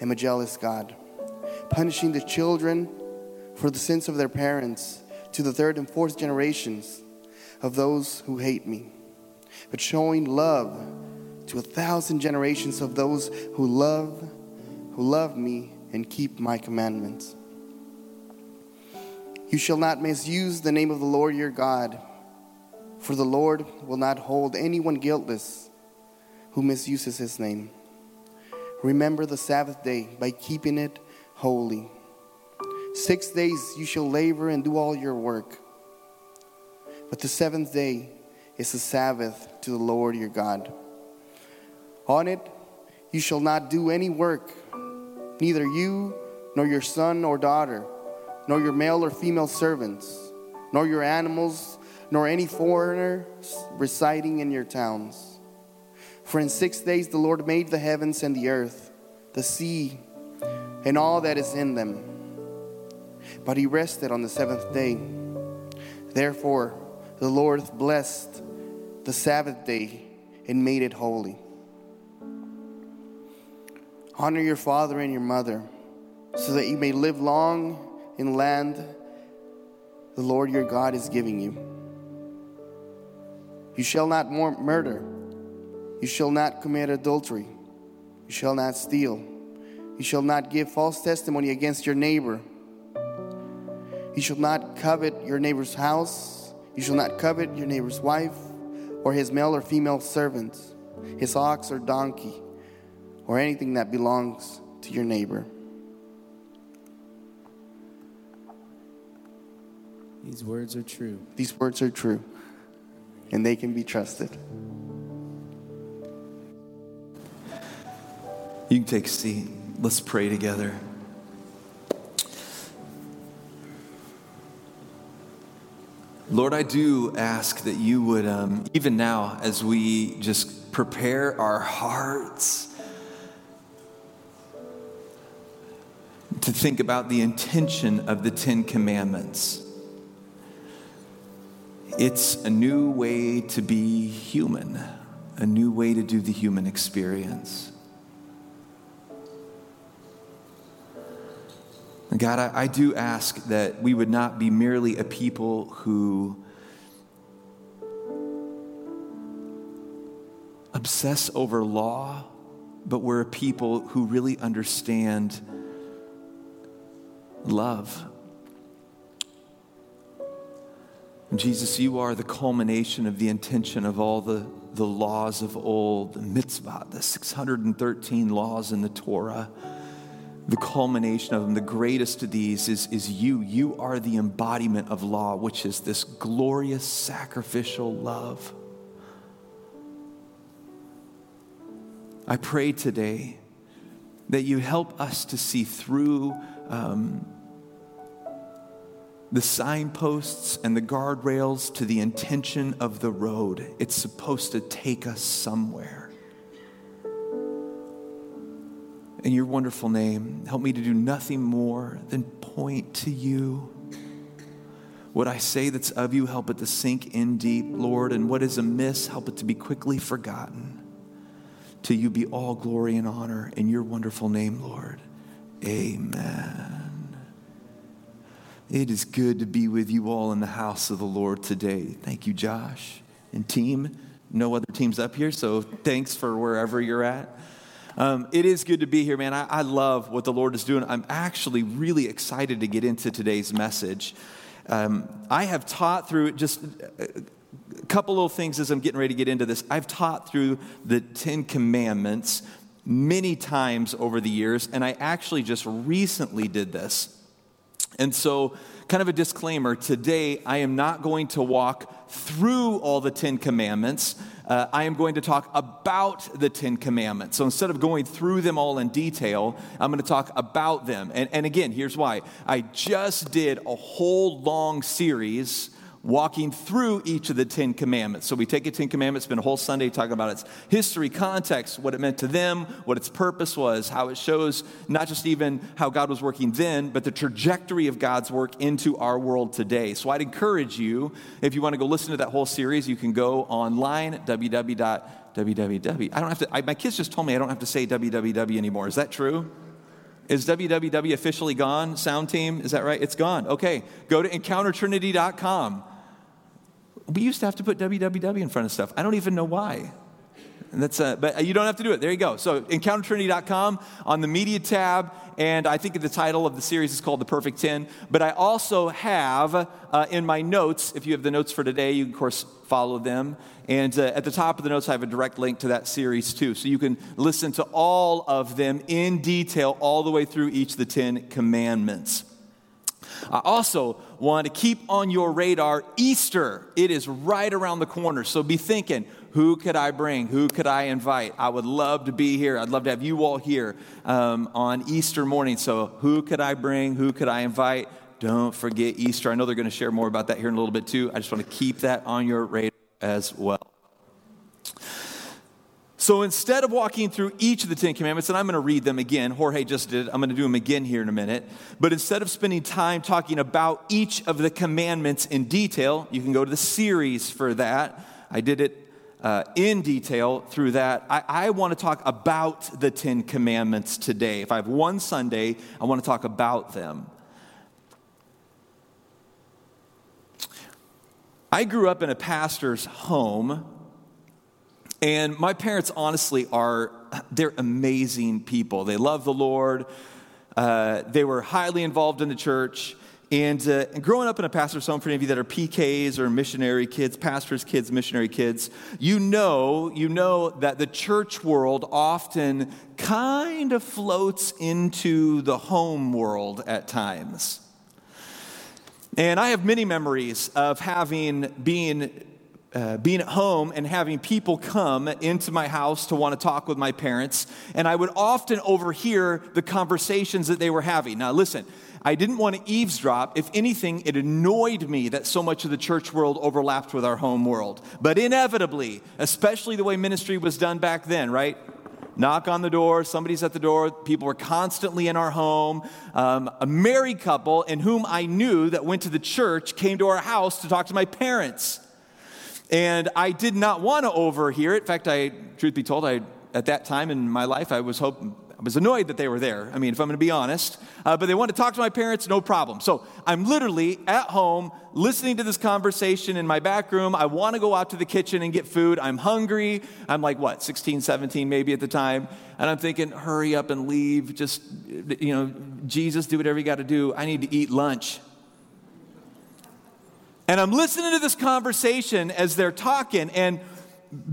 am a jealous God, punishing the children for the sins of their parents to the third and fourth generations of those who hate me, but showing love to a thousand generations of those who love who love me and keep my commandments. You shall not misuse the name of the Lord your God, for the Lord will not hold anyone guiltless who misuses his name. Remember the Sabbath day by keeping it holy. Six days you shall labor and do all your work. But the seventh day is a Sabbath to the Lord your God. On it you shall not do any work, neither you, nor your son or daughter, nor your male or female servants, nor your animals, nor any foreigner residing in your towns for in six days the Lord made the heavens and the earth, the sea, and all that is in them. But he rested on the seventh day. Therefore, the Lord blessed the Sabbath day and made it holy. Honor your father and your mother, so that you may live long in land the Lord your God is giving you. You shall not murder. You shall not commit adultery. You shall not steal. You shall not give false testimony against your neighbor. You shall not covet your neighbor's house. You shall not covet your neighbor's wife, or his male or female servant, his ox or donkey, or anything that belongs to your neighbor. These words are true. These words are true, and they can be trusted. You can take a seat. Let's pray together. Lord, I do ask that you would, um, even now, as we just prepare our hearts to think about the intention of the Ten Commandments, it's a new way to be human, a new way to do the human experience. God, I, I do ask that we would not be merely a people who obsess over law, but we're a people who really understand love. Jesus, you are the culmination of the intention of all the, the laws of old, the mitzvah, the 613 laws in the Torah the culmination of them, the greatest of these is, is you. You are the embodiment of law, which is this glorious sacrificial love. I pray today that you help us to see through um, the signposts and the guardrails to the intention of the road. It's supposed to take us somewhere. In your wonderful name. Help me to do nothing more than point to you. What I say that's of you, help it to sink in deep, Lord. And what is amiss, help it to be quickly forgotten. To you be all glory and honor in your wonderful name, Lord. Amen. It is good to be with you all in the house of the Lord today. Thank you, Josh and team. No other teams up here, so thanks for wherever you're at. Um, it is good to be here, man. I, I, love what the Lord is doing. I'm actually really excited to get into today's message. Um, I have taught through just a couple little things as I'm getting ready to get into this. I've taught through the Ten Commandments many times over the years, and I actually just recently did this. And so, kind of a disclaimer today, I am not going to walk through all the Ten Commandments uh, I am going to talk about the Ten Commandments. So instead of going through them all in detail, I'm going to talk about them. And, and again, here's why. I just did a whole long series walking through each of the Ten Commandments. So we take a Ten Commandments, spend a whole Sunday talking about its history, context, what it meant to them, what its purpose was, how it shows not just even how God was working then, but the trajectory of God's work into our world today. So I'd encourage you, if you want to go listen to that whole series, you can go online www.www. I don't have to, I, my kids just told me I don't have to say www anymore. Is that true? Is www officially gone? Sound team, is that right? It's gone. Okay, go to encountertrinity.com we used to have to put www in front of stuff. I don't even know why. And that's, uh, but you don't have to do it. There you go. So encountertrinity.com on the media tab, and I think the title of the series is called The Perfect 10. But I also have uh, in my notes, if you have the notes for today, you can, of course follow them. And uh, at the top of the notes, I have a direct link to that series too. So you can listen to all of them in detail all the way through each of the Ten Commandments. I also want to keep on your radar Easter. It is right around the corner. So be thinking, who could I bring? Who could I invite? I would love to be here. I'd love to have you all here um, on Easter morning. So who could I bring? Who could I invite? Don't forget Easter. I know they're going to share more about that here in a little bit too. I just want to keep that on your radar as well. So instead of walking through each of the Ten Commandments, and I'm going to read them again, Jorge just did, I'm going to do them again here in a minute. But instead of spending time talking about each of the commandments in detail, you can go to the series for that. I did it uh, in detail through that. I, I want to talk about the Ten Commandments today. If I have one Sunday, I want to talk about them. I grew up in a pastor's home and my parents, honestly, are they're amazing people. They love the Lord. Uh, they were highly involved in the church. And, uh, and, growing up in a pastor's home, for any of you that are PKs or missionary kids, pastors' kids, missionary kids, you know, you know that the church world often kind of floats into the home world at times. And I have many memories of having been uh, being at home and having people come into my house to want to talk with my parents, and I would often overhear the conversations that they were having. Now, listen, I didn't want to eavesdrop. If anything, it annoyed me that so much of the church world overlapped with our home world. But inevitably, especially the way ministry was done back then, right? Knock on the door, somebody's at the door, people were constantly in our home. Um, a married couple in whom I knew that went to the church came to our house to talk to my parents. And I did not want to overhear it. In fact, I, truth be told, I, at that time in my life, I was hoping, I was annoyed that they were there. I mean, if I'm going to be honest. Uh, but they wanted to talk to my parents, no problem. So I'm literally at home listening to this conversation in my back room. I want to go out to the kitchen and get food. I'm hungry. I'm like, what, 16, 17 maybe at the time. And I'm thinking, hurry up and leave. Just, you know, Jesus, do whatever you got to do. I need to eat lunch. And I'm listening to this conversation as they're talking, and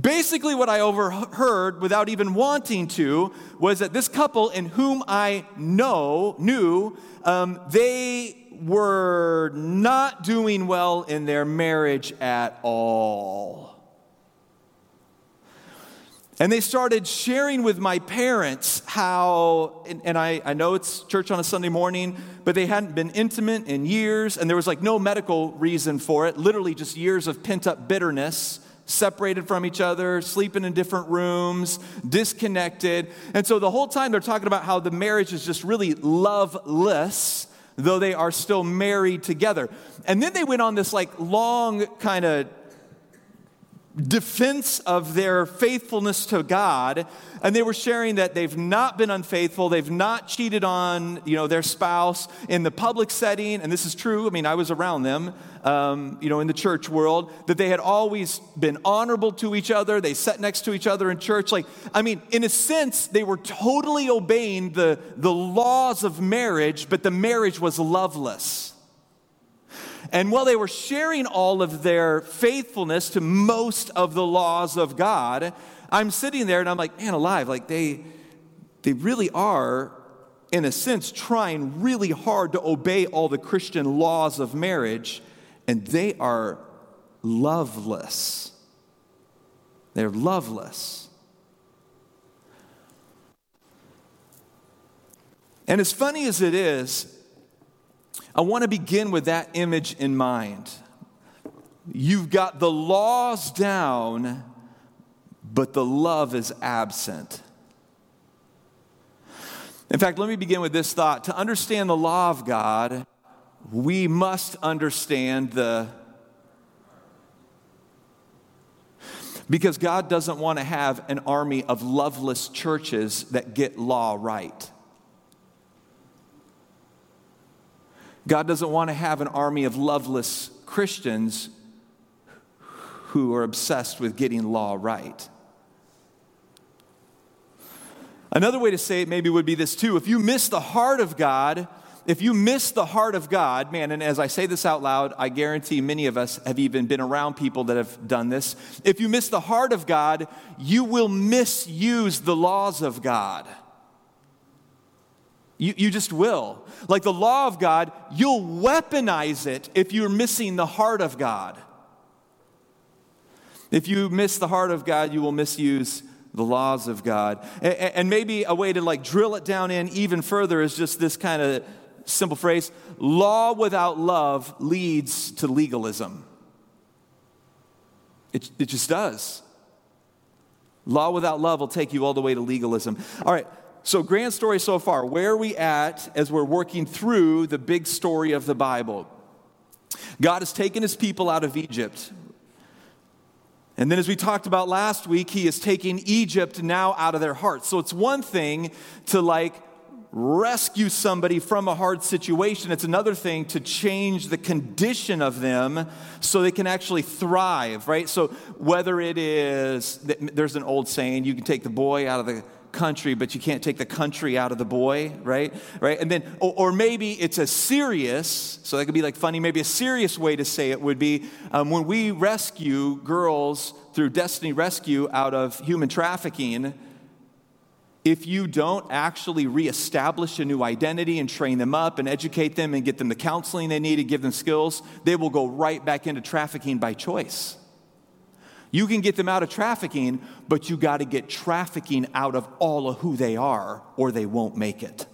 basically what I overheard without even wanting to was that this couple in whom I know, knew, um, they were not doing well in their marriage at all. And they started sharing with my parents how, and, and, I, I know it's church on a Sunday morning, but they hadn't been intimate in years, and there was like no medical reason for it, literally just years of pent up bitterness, separated from each other, sleeping in different rooms, disconnected. And so the whole time they're talking about how the marriage is just really loveless, though they are still married together. And then they went on this like long kind of defense of their faithfulness to God, and they were sharing that they've not been unfaithful, they've not cheated on you know their spouse in the public setting, and this is true. I mean, I was around them, um, you know, in the church world, that they had always been honorable to each other. They sat next to each other in church. Like, I mean, in a sense, they were totally obeying the the laws of marriage, but the marriage was loveless. And while they were sharing all of their faithfulness to most of the laws of God, I'm sitting there and I'm like, man, alive, like they, they really are, in a sense, trying really hard to obey all the Christian laws of marriage, and they are loveless. They're loveless. And as funny as it is, I want to begin with that image in mind. You've got the laws down, but the love is absent. In fact, let me begin with this thought. To understand the law of God, we must understand the. Because God doesn't want to have an army of loveless churches that get law right. God doesn't want to have an army of loveless Christians who are obsessed with getting law right. Another way to say it maybe would be this too. If you miss the heart of God, if you miss the heart of God, man, and as I say this out loud, I guarantee many of us have even been around people that have done this. If you miss the heart of God, you will misuse the laws of God. You, you just will. Like the law of God, you'll weaponize it if you're missing the heart of God. If you miss the heart of God, you will misuse the laws of God. And, and maybe a way to like drill it down in even further is just this kind of simple phrase law without love leads to legalism. It, it just does. Law without love will take you all the way to legalism. All right, so grand story so far. Where are we at as we're working through the big story of the Bible? God has taken his people out of Egypt. And then, as we talked about last week, he is taking Egypt now out of their hearts. So it's one thing to like rescue somebody from a hard situation, it's another thing to change the condition of them so they can actually thrive, right? So, whether it is, there's an old saying, you can take the boy out of the country, but you can't take the country out of the boy, right? Right? And then, or, or maybe it's a serious, so that could be like funny, maybe a serious way to say it would be um, when we rescue girls through Destiny Rescue out of human trafficking. If you don't actually reestablish a new identity and train them up and educate them and get them the counseling they need and give them skills, they will go right back into trafficking by choice. You can get them out of trafficking, but you got to get trafficking out of all of who they are, or they won't make it.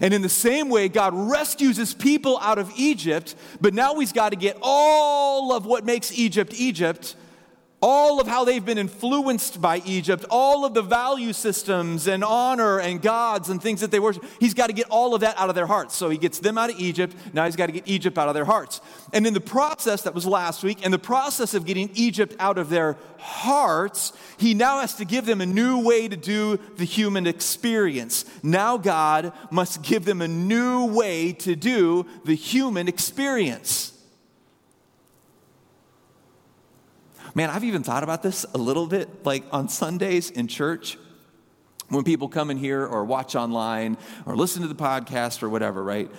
And in the same way, God rescues his people out of Egypt, but now he's got to get all of what makes Egypt Egypt all of how they've been influenced by Egypt, all of the value systems and honor and gods and things that they worship. He's got to get all of that out of their hearts. So he gets them out of Egypt. Now he's got to get Egypt out of their hearts. And in the process, that was last week, in the process of getting Egypt out of their hearts, he now has to give them a new way to do the human experience. Now God must give them a new way to do the human experience. Man, I've even thought about this a little bit, like on Sundays in church, when people come in here or watch online or listen to the podcast or whatever, right?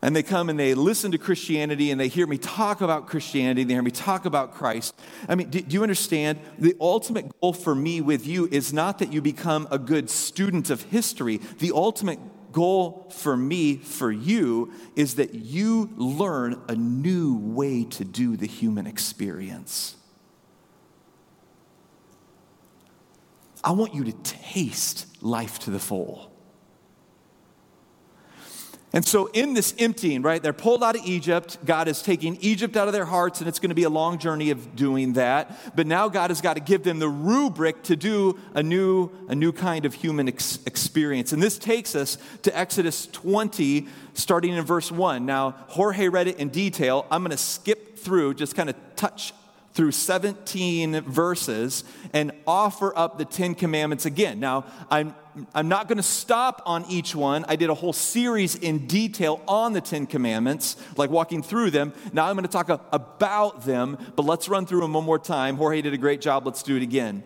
And they come and they listen to Christianity and they hear me talk about Christianity, they hear me talk about Christ. I mean, do, do, you understand? The ultimate goal for me with you is not that you become a good student of history. The ultimate goal for me, for you, is that you learn a new way to do the human experience. I want you to taste life to the full. And so, in this emptying, right, they're pulled out of Egypt. God is taking Egypt out of their hearts, and it's going to be a long journey of doing that. But now, God has got to give them the rubric to do a new, a new kind of human ex- experience. And this takes us to Exodus 20, starting in verse 1. Now, Jorge read it in detail. I'm going to skip through, just kind of touch through 17 verses and offer up the Ten Commandments again. Now, I'm, I'm not going to stop on each one. I did a whole series in detail on the Ten Commandments, like walking through them. Now I'm going to talk about them, but let's run through them one more time. Jorge did a great job. Let's do it again.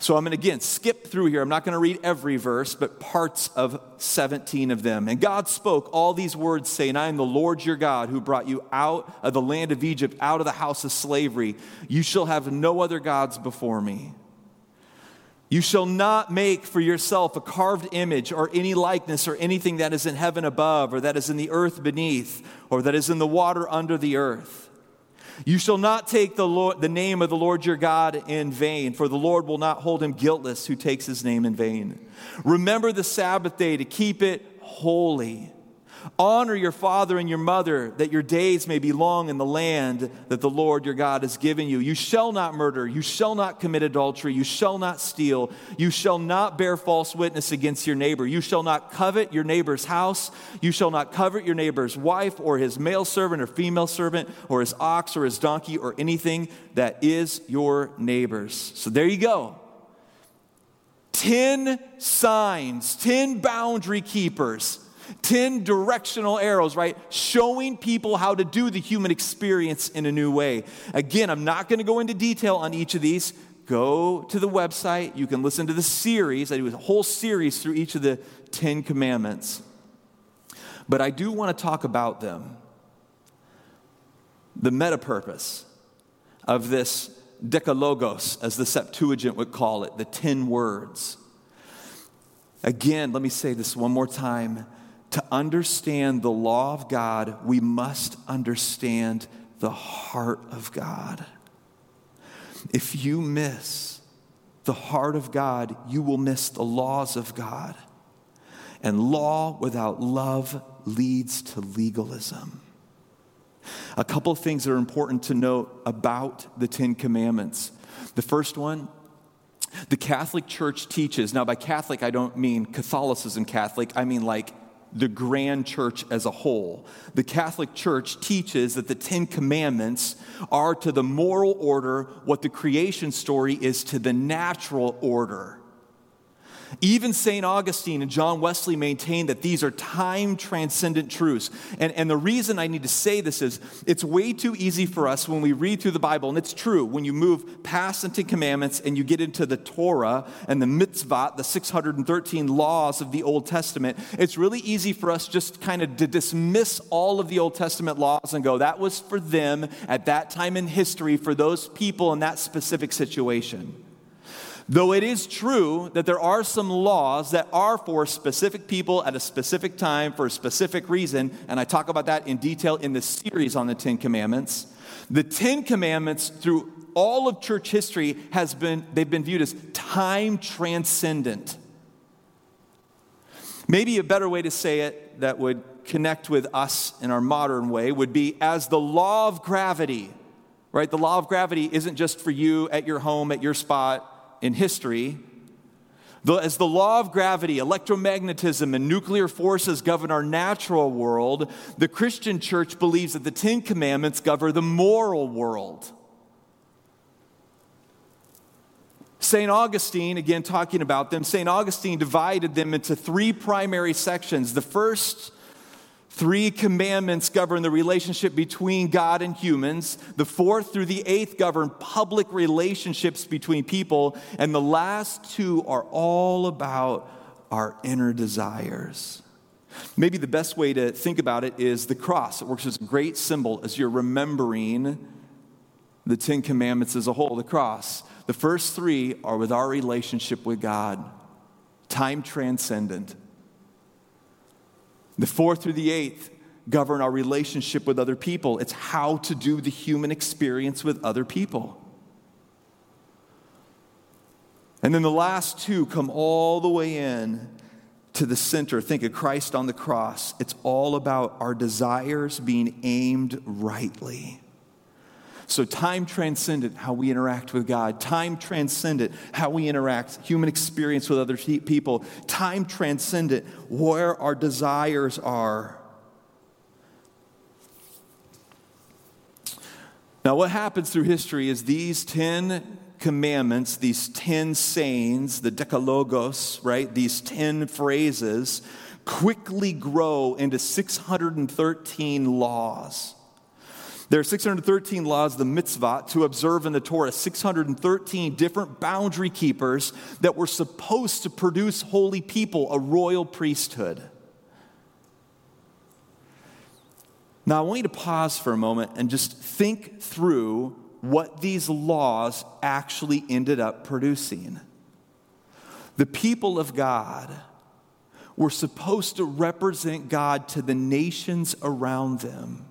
So I'm going to again skip through here. I'm not going to read every verse, but parts of 17 of them. And God spoke all these words, saying, I am the Lord your God who brought you out of the land of Egypt, out of the house of slavery. You shall have no other gods before me. You shall not make for yourself a carved image or any likeness or anything that is in heaven above, or that is in the earth beneath, or that is in the water under the earth. You shall not take the, Lord, the name of the Lord your God in vain, for the Lord will not hold him guiltless who takes his name in vain. Remember the Sabbath day to keep it holy. Honor your father and your mother, that your days may be long in the land that the Lord your God has given you. You shall not murder. You shall not commit adultery. You shall not steal. You shall not bear false witness against your neighbor. You shall not covet your neighbor's house. You shall not covet your neighbor's wife or his male servant or female servant or his ox or his donkey or anything that is your neighbor's. So there you go. 10 signs, 10 boundary keepers 10 directional arrows, right? Showing people how to do the human experience in a new way. Again, I'm not going to go into detail on each of these. Go to the website. You can listen to the series. I do a whole series through each of the 10 commandments. But I do want to talk about them. The meta purpose of this decalogos, as the Septuagint would call it, the 10 words. Again, let me say this one more time to understand the law of God, we must understand the heart of God. If you miss the heart of God, you will miss the laws of God. And law without love leads to legalism. A couple of things that are important to note about the Ten Commandments. The first one, the Catholic Church teaches, now by Catholic, I don't mean Catholicism Catholic, I mean like the grand church as a whole. The Catholic Church teaches that the Ten Commandments are to the moral order what the creation story is to the natural order. Even St. Augustine and John Wesley maintain that these are time transcendent truths. And, and the reason I need to say this is it's way too easy for us when we read through the Bible, and it's true, when you move past the Ten Commandments and you get into the Torah and the mitzvot, the 613 laws of the Old Testament, it's really easy for us just kind of to dismiss all of the Old Testament laws and go, that was for them at that time in history, for those people in that specific situation. Though it is true that there are some laws that are for specific people at a specific time for a specific reason, and I talk about that in detail in the series on the Ten Commandments, the Ten Commandments through all of church history has been they've been viewed as time transcendent. Maybe a better way to say it that would connect with us in our modern way would be as the law of gravity, right? The law of gravity isn't just for you at your home, at your spot in history. As the law of gravity, electromagnetism, and nuclear forces govern our natural world, the Christian church believes that the Ten Commandments govern the moral world. St. Augustine, again talking about them, St. Augustine divided them into three primary sections. The first Three commandments govern the relationship between God and humans. The fourth through the eighth govern public relationships between people. And the last two are all about our inner desires. Maybe the best way to think about it is the cross. It works as a great symbol as you're remembering the Ten Commandments as a whole, the cross. The first three are with our relationship with God, time transcendent. The fourth through the eighth govern our relationship with other people. It's how to do the human experience with other people. And then the last two come all the way in to the center. Think of Christ on the cross. It's all about our desires being aimed rightly. So, time transcendent, how we interact with God. Time transcendent, how we interact, human experience with other people. Time transcendent, where our desires are. Now, what happens through history is these 10 commandments, these 10 sayings, the Decalogos, right? These 10 phrases quickly grow into 613 laws. There are 613 laws, the mitzvah, to observe in the Torah, 613 different boundary keepers that were supposed to produce holy people, a royal priesthood. Now, I want you to pause for a moment and just think through what these laws actually ended up producing. The people of God were supposed to represent God to the nations around them.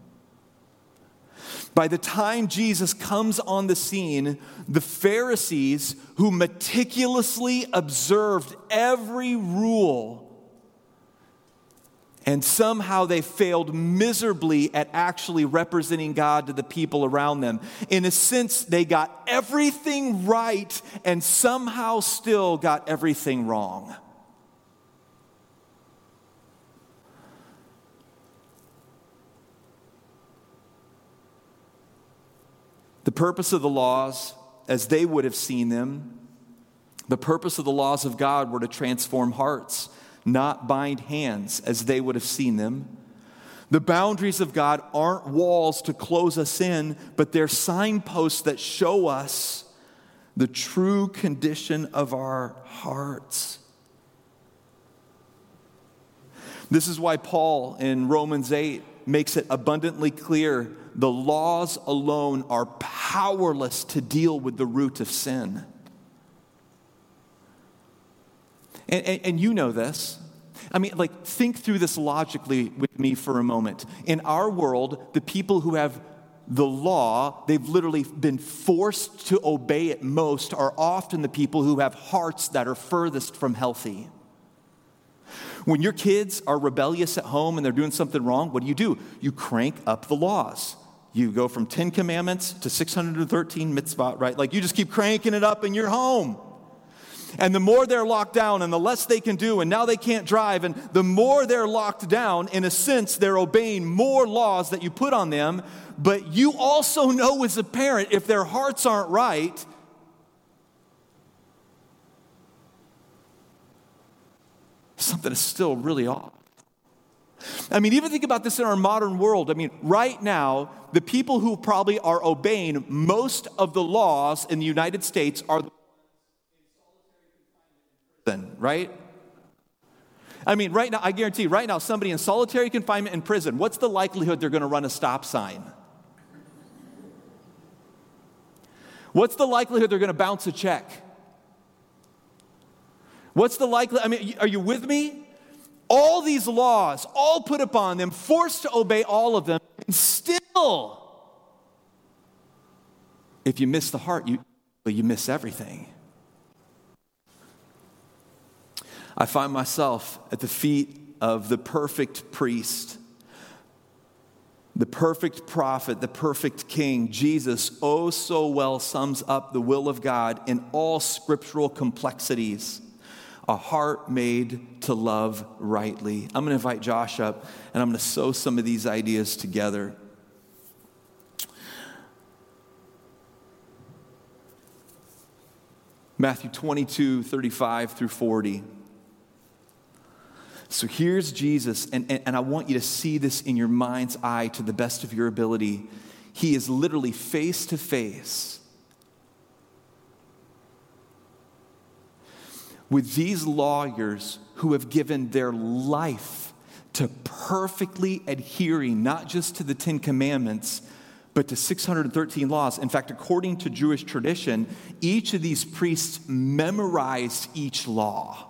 By the time Jesus comes on the scene, the Pharisees, who meticulously observed every rule, and somehow they failed miserably at actually representing God to the people around them. In a sense, they got everything right and somehow still got everything wrong. The purpose of the laws, as they would have seen them, the purpose of the laws of God were to transform hearts, not bind hands, as they would have seen them. The boundaries of God aren't walls to close us in, but they're signposts that show us the true condition of our hearts. This is why Paul in Romans 8 makes it abundantly clear the laws alone are powerless to deal with the root of sin. And, and, and, you know this. I mean, like, think through this logically with me for a moment. In our world, the people who have the law, they've literally been forced to obey it most, are often the people who have hearts that are furthest from healthy. When your kids are rebellious at home and they're doing something wrong, what do you do? You crank up the laws. You go from 10 commandments to 613 mitzvah, right? Like you just keep cranking it up in your home. And the more they're locked down and the less they can do, and now they can't drive, and the more they're locked down, in a sense, they're obeying more laws that you put on them. But you also know as a parent, if their hearts aren't right, something is still really off. I mean, even think about this in our modern world. I mean, right now, the people who probably are obeying most of the laws in the United States are the in solitary confinement prison, right? I mean, right now, I guarantee, right now, somebody in solitary confinement in prison, what's the likelihood they're going to run a stop sign? What's the likelihood they're going to bounce a check? What's the likelihood? I mean, are you with me? All these laws, all put upon them, forced to obey all of them, and still, if you miss the heart, you, you miss everything. I find myself at the feet of the perfect priest, the perfect prophet, the perfect king. Jesus, oh so well, sums up the will of God in all scriptural complexities a heart made to love rightly. I'm going to invite Josh up and I'm going to sew some of these ideas together. Matthew 22, 35 through 40. So here's Jesus, and, and, and, I want you to see this in your mind's eye to the best of your ability. He is literally face to face with these lawyers who have given their life to perfectly adhering not just to the Ten Commandments, but to 613 laws. In fact, according to Jewish tradition, each of these priests memorized each law.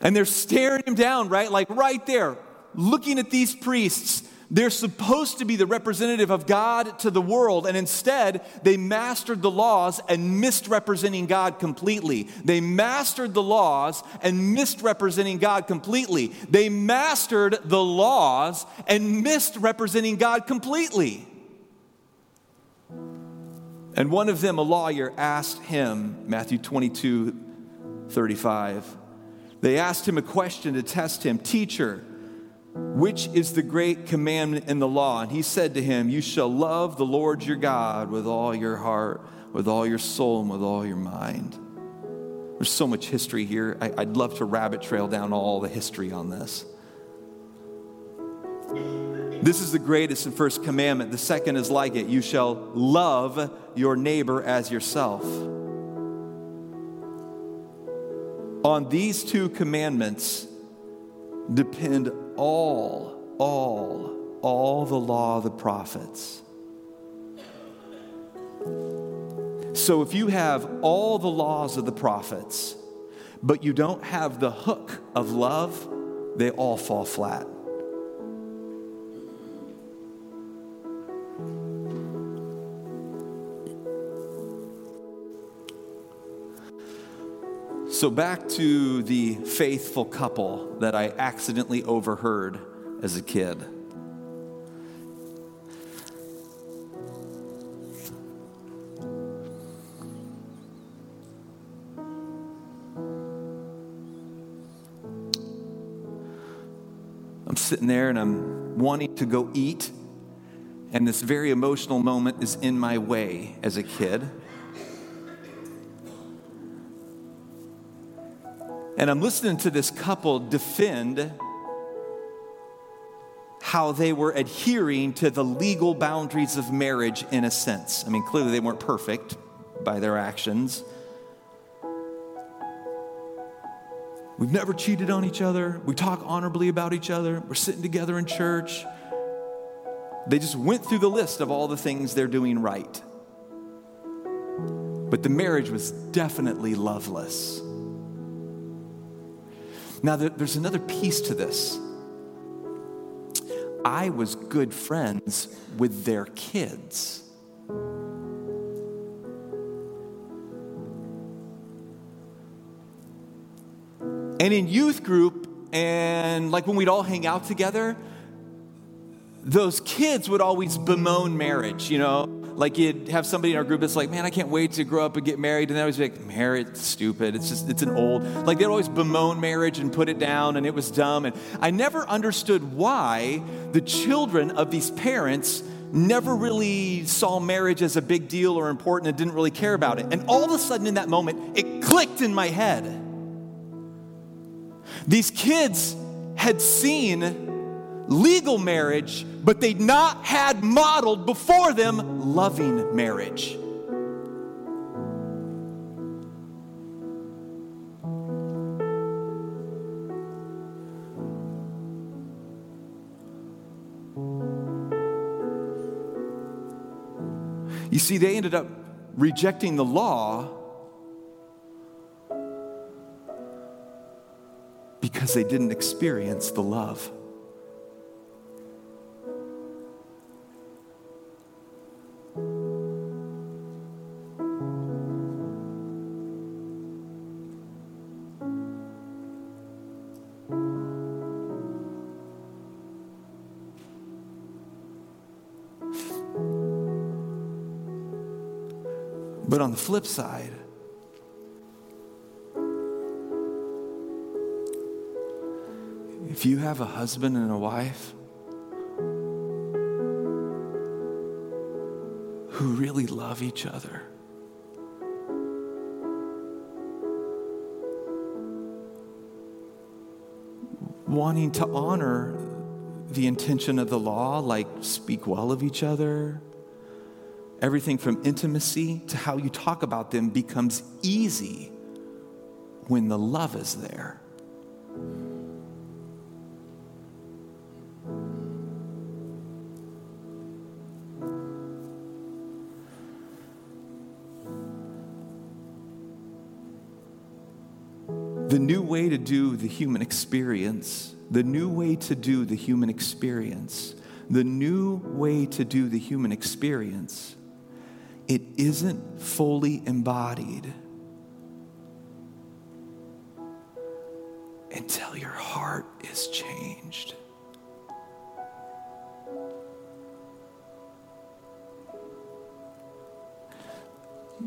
And they're staring him down, right? Like right there, looking at these priests they're supposed to be the representative of God to the world, and instead, they mastered the laws and misrepresenting God completely. They mastered the laws and misrepresenting God completely. They mastered the laws and misrepresenting God completely. And one of them, a lawyer, asked him, Matthew 22 35, they asked him a question to test him Teacher, which is the great commandment in the law? And he said to him, You shall love the Lord your God with all your heart, with all your soul, and with all your mind. There's so much history here. I, would love to rabbit trail down all the history on this. This is the greatest and first commandment. The second is like it you shall love your neighbor as yourself. On these two commandments depend all, all, all the law of the prophets. So if you have all the laws of the prophets, but you don't have the hook of love, they all fall flat. So, back to the faithful couple that I accidentally overheard as a kid. I'm sitting there and I'm wanting to go eat, and this very emotional moment is in my way as a kid. And I'm listening to this couple defend how they were adhering to the legal boundaries of marriage in a sense. I mean, clearly they weren't perfect by their actions. We've never cheated on each other. We talk honorably about each other. We're sitting together in church. They just went through the list of all the things they're doing right. But the marriage was definitely loveless. Now, there's another piece to this. I was good friends with their kids. And in youth group, and like when we'd all hang out together, those kids would always bemoan marriage, you know? Like you'd have somebody in our group that's like, man, I can't wait to grow up and get married. And they always be like, marriage, stupid. It's just, it's an old. Like they'd always bemoan marriage and put it down and it was dumb. And I never understood why the children of these parents never really saw marriage as a big deal or important and didn't really care about it. And all of a sudden in that moment, it clicked in my head. These kids had seen legal marriage, but they'd not had modeled before them loving marriage. You see, they ended up rejecting the law because they didn't experience the love. But on the flip side, if you have a husband and a wife who really love each other, wanting to honor the intention of the law, like speak well of each other, everything from intimacy to how you talk about them becomes easy when the love is there. The new way to do the human experience, the new way to do the human experience, the new way to do the human experience, it isn't fully embodied until your heart is changed.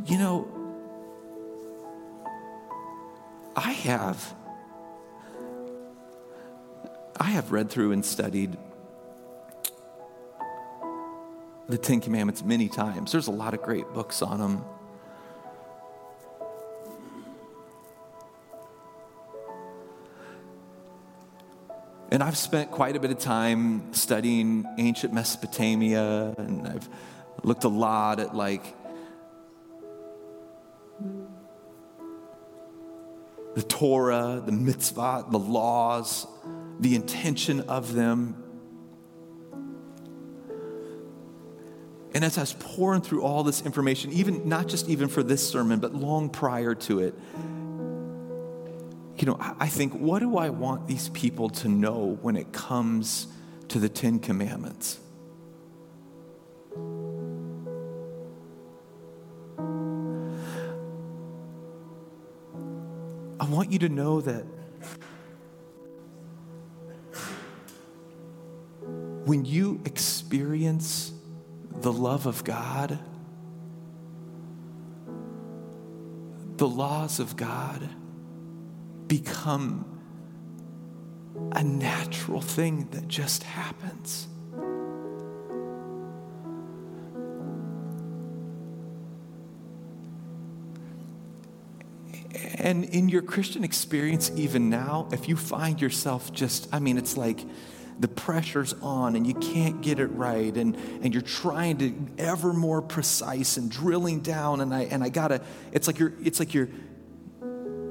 You know, I have I have read through and studied the Ten Commandments many times. There's a lot of great books on them. And I've spent quite a bit of time studying ancient Mesopotamia, and I've looked a lot at like the Torah, the mitzvah, the laws, the intention of them. And as I was pouring through all this information, even not just even for this sermon, but long prior to it, you know, I think, what do I want these people to know when it comes to the Ten Commandments? I want you to know that when you experience the love of God, the laws of God become a natural thing that just happens. And in your Christian experience, even now, if you find yourself just, I mean, it's like the pressure's on and you can't get it right, and, and you're trying to ever more precise and drilling down, and I and I gotta, it's like you're it's like you're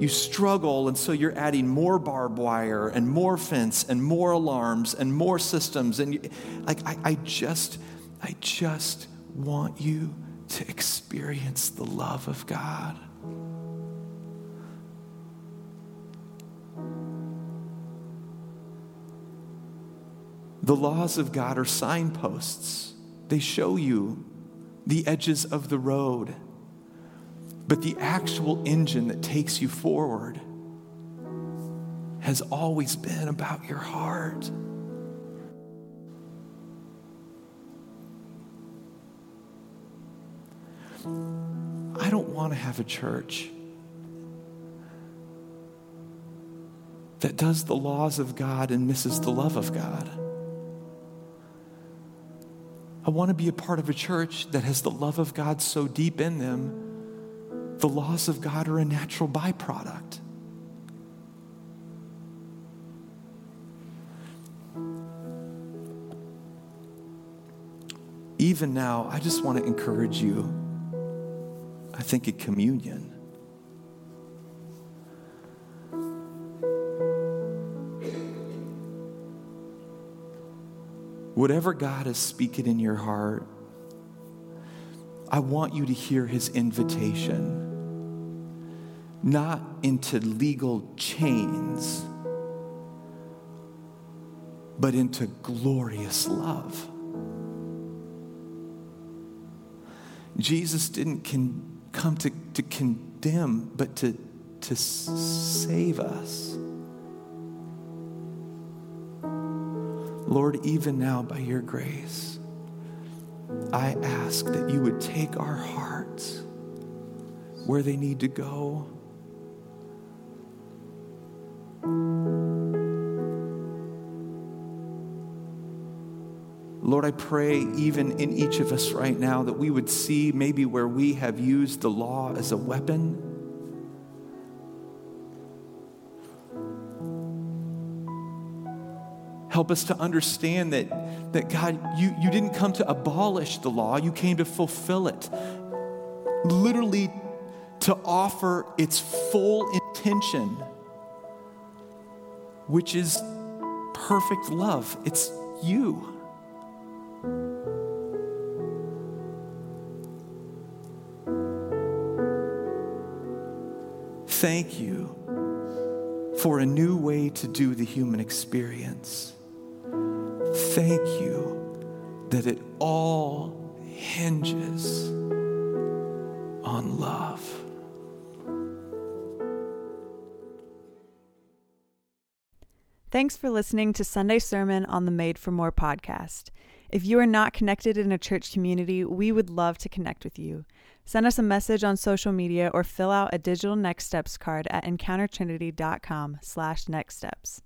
you struggle, and so you're adding more barbed wire and more fence and more alarms and more systems. And you, like, I, I just, I just want you to experience the love of God. The laws of God are signposts. They show you the edges of the road. But the actual engine that takes you forward has always been about your heart. I don't want to have a church that does the laws of God and misses the love of God. I want to be a part of a church that has the love of God so deep in them, the laws of God are a natural byproduct. Even now, I just want to encourage you. I think at communion. Whatever God is speaking in your heart, I want you to hear his invitation, not into legal chains, but into glorious love. Jesus didn't con- come to, to condemn, but to, to save us. Lord, even now, by your grace, I ask that you would take our hearts where they need to go. Lord, I pray even in each of us right now that we would see maybe where we have used the law as a weapon. Help us to understand that, that God, you, you didn't come to abolish the law, you came to fulfill it. Literally, to offer its full intention, which is perfect love. It's you. Thank you for a new way to do the human experience. Thank you that it all hinges on love. Thanks for listening to Sunday Sermon on the Made for More podcast. If you are not connected in a church community, we would love to connect with you. Send us a message on social media or fill out a digital next steps card at encountertrinity.com slash next steps.